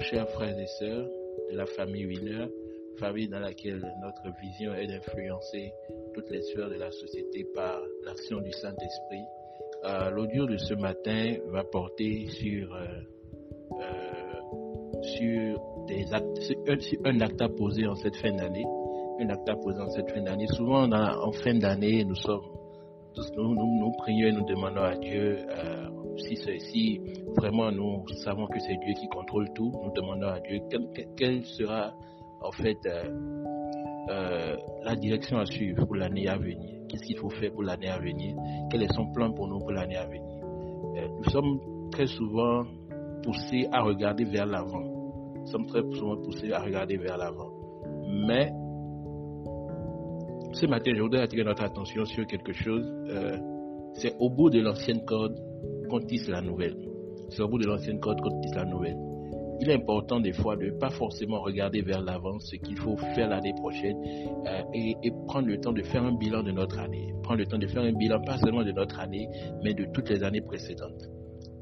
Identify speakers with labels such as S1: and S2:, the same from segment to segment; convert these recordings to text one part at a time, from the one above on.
S1: Chers frères et sœurs de la famille Wheeler, famille dans laquelle notre vision est d'influencer toutes les sphères de la société par l'action du Saint-Esprit. Euh, L'audio de ce matin va porter sur, euh, euh, sur, des actes, sur un, acte à poser en cette fin d'année. Un acte à en cette fin d'année. Souvent, en fin d'année, nous sommes, nous, nous, prions et nous demandons à Dieu euh, si, vraiment nous savons que c'est Dieu qui contrôle tout, nous demandons à Dieu quelle, sera en fait euh, euh, la direction à suivre pour l'année à venir. Qu'est-ce qu'il faut faire pour l'année à venir? Quel est son plan pour nous pour l'année à venir? Euh, Nous sommes très souvent poussés à regarder vers l'avant. Nous sommes très souvent poussés à regarder vers l'avant. Mais ce matin, je voudrais attirer notre attention sur quelque chose. c'est au bout de l'ancienne corde qu'on tisse la nouvelle. C'est au bout de l'ancienne corde qu'on tisse la nouvelle. Il est important des fois de ne pas forcément regarder vers l'avant, ce qu'il faut faire l'année prochaine euh, et, prendre le temps de faire un bilan de notre année. Prendre le temps de faire un bilan pas seulement de notre année, mais de toutes les années précédentes.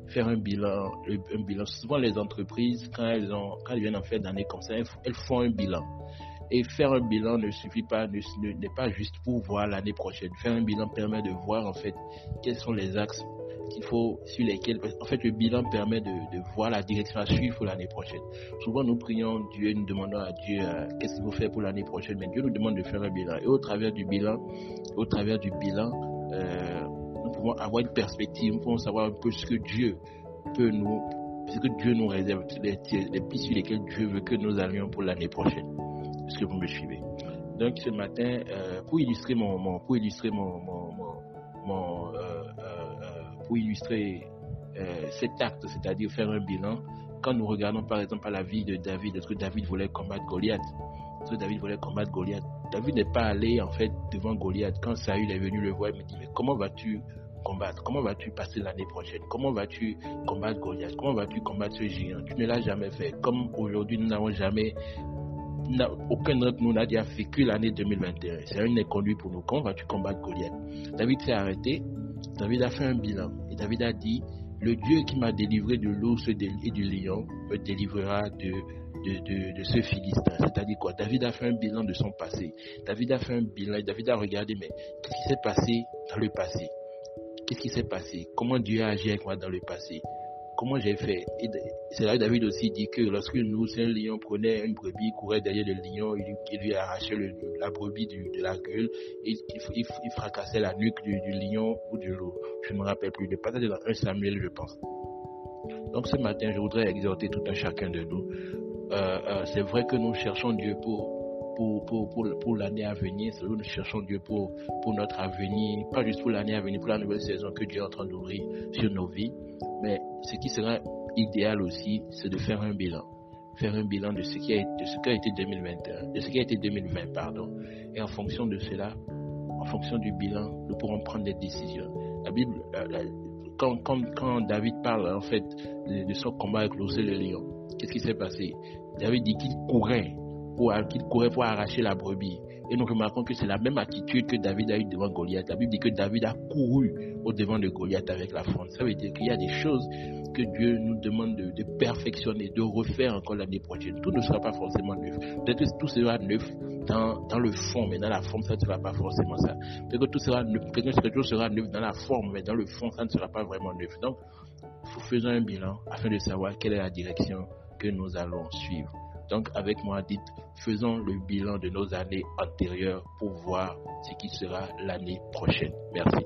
S1: Faire un bilan, un bilan. Souvent les entreprises, quand elles, ont, quand elles viennent en fin d'année comme ça, elles font un bilan. Et faire un bilan ne suffit pas, n'est pas juste pour voir l'année prochaine. Faire un bilan permet de voir en fait quels sont les axes qu'il faut, sur lesquels, en fait, le bilan permet de, voir la direction à suivre pour l'année prochaine. Souvent, nous prions Dieu, nous demandons à Dieu euh, qu'est-ce qu'il faut faire pour l'année prochaine, mais Dieu nous demande de faire un bilan. Et au travers du bilan, au travers du bilan, euh, nous pouvons avoir une perspective, nous pouvons savoir un peu ce que Dieu peut nous, ce que Dieu nous réserve, les, pistes sur lesquelles Dieu veut que nous allions pour l'année prochaine. Est-ce que vous me suivez? Donc ce matin, euh, pour illustrer mon, pour illustrer mon, pour illustrer euh, cet acte, c'est-à-dire faire un bilan, quand nous regardons par exemple à la vie de David, est-ce que David voulait combattre Goliath? Est-ce que David voulait combattre Goliath? David n'est pas allé en fait devant Goliath. Quand Saül est venu le voir, il me dit, mais comment vas-tu combattre? Comment vas-tu passer l'année prochaine? Comment vas-tu combattre Goliath? Comment vas-tu combattre ce géant? Tu ne l'as jamais fait. Comme aujourd'hui, nous n'avons jamais aucun d'entre nous n'a déjà vécu l'année 2021. C'est un inconnu pour nous. Comment vas-tu combattre Goliath? David s'est arrêté. David a fait un bilan. Et David a dit, le Dieu qui m'a délivré de l'ours et du lion me délivrera de, ce Philistin. C'est-à-dire quoi? David a fait un bilan de son passé. David a fait un bilan et David a regardé, mais qu'est-ce qui s'est passé dans le passé? Qu'est-ce qui s'est passé? Comment Dieu a agi avec moi dans le passé? Comment j'ai fait C'est là que David aussi dit que lorsque nous, un lion prenait une brebis, courait derrière le lion, il, lui arrachait la brebis de la gueule, il, fracassait la nuque du, lion ou du loup. Je ne me rappelle plus. De passages dans 1 Samuel, je pense. Donc ce matin, je voudrais exhorter tout un chacun de nous. Euh, euh, c'est vrai que nous cherchons Dieu pour pour, pour, pour, pour l'année à venir, nous cherchons Dieu pour, pour notre avenir, pas juste pour l'année à venir, pour la nouvelle saison que Dieu est en train d'ouvrir sur nos vies. Mais ce qui sera idéal aussi, c'est de faire un bilan. Faire un bilan de ce qui a, de ce été 2021, de ce qui a été 2020, pardon. Et en fonction de cela, en fonction du bilan, nous pourrons prendre des décisions. La Bible, quand, David parle en fait de, son combat avec et le lion, qu'est-ce qui s'est passé? David dit qu'il courait qu'il courait pour arracher la brebis. Et nous remarquons que c'est la même attitude que David a eu devant Goliath. La Bible dit que David a couru au devant de Goliath avec la fronde. Ça veut dire qu'il y a des choses que Dieu nous demande de, perfectionner, de refaire encore l'année prochaine. Tout ne sera pas forcément neuf. Peut-être que tout sera neuf dans, dans, le fond, mais dans la forme, ça ne sera pas forcément ça. Peut-être que tout sera neuf, quelque chose sera neuf dans la forme, mais dans le fond, ça ne sera pas vraiment neuf. Donc, faisons un bilan afin de savoir quelle est la direction que nous allons suivre. Donc avec moi, dites, faisons le bilan de nos années antérieures pour voir ce qui sera l'année prochaine. Merci.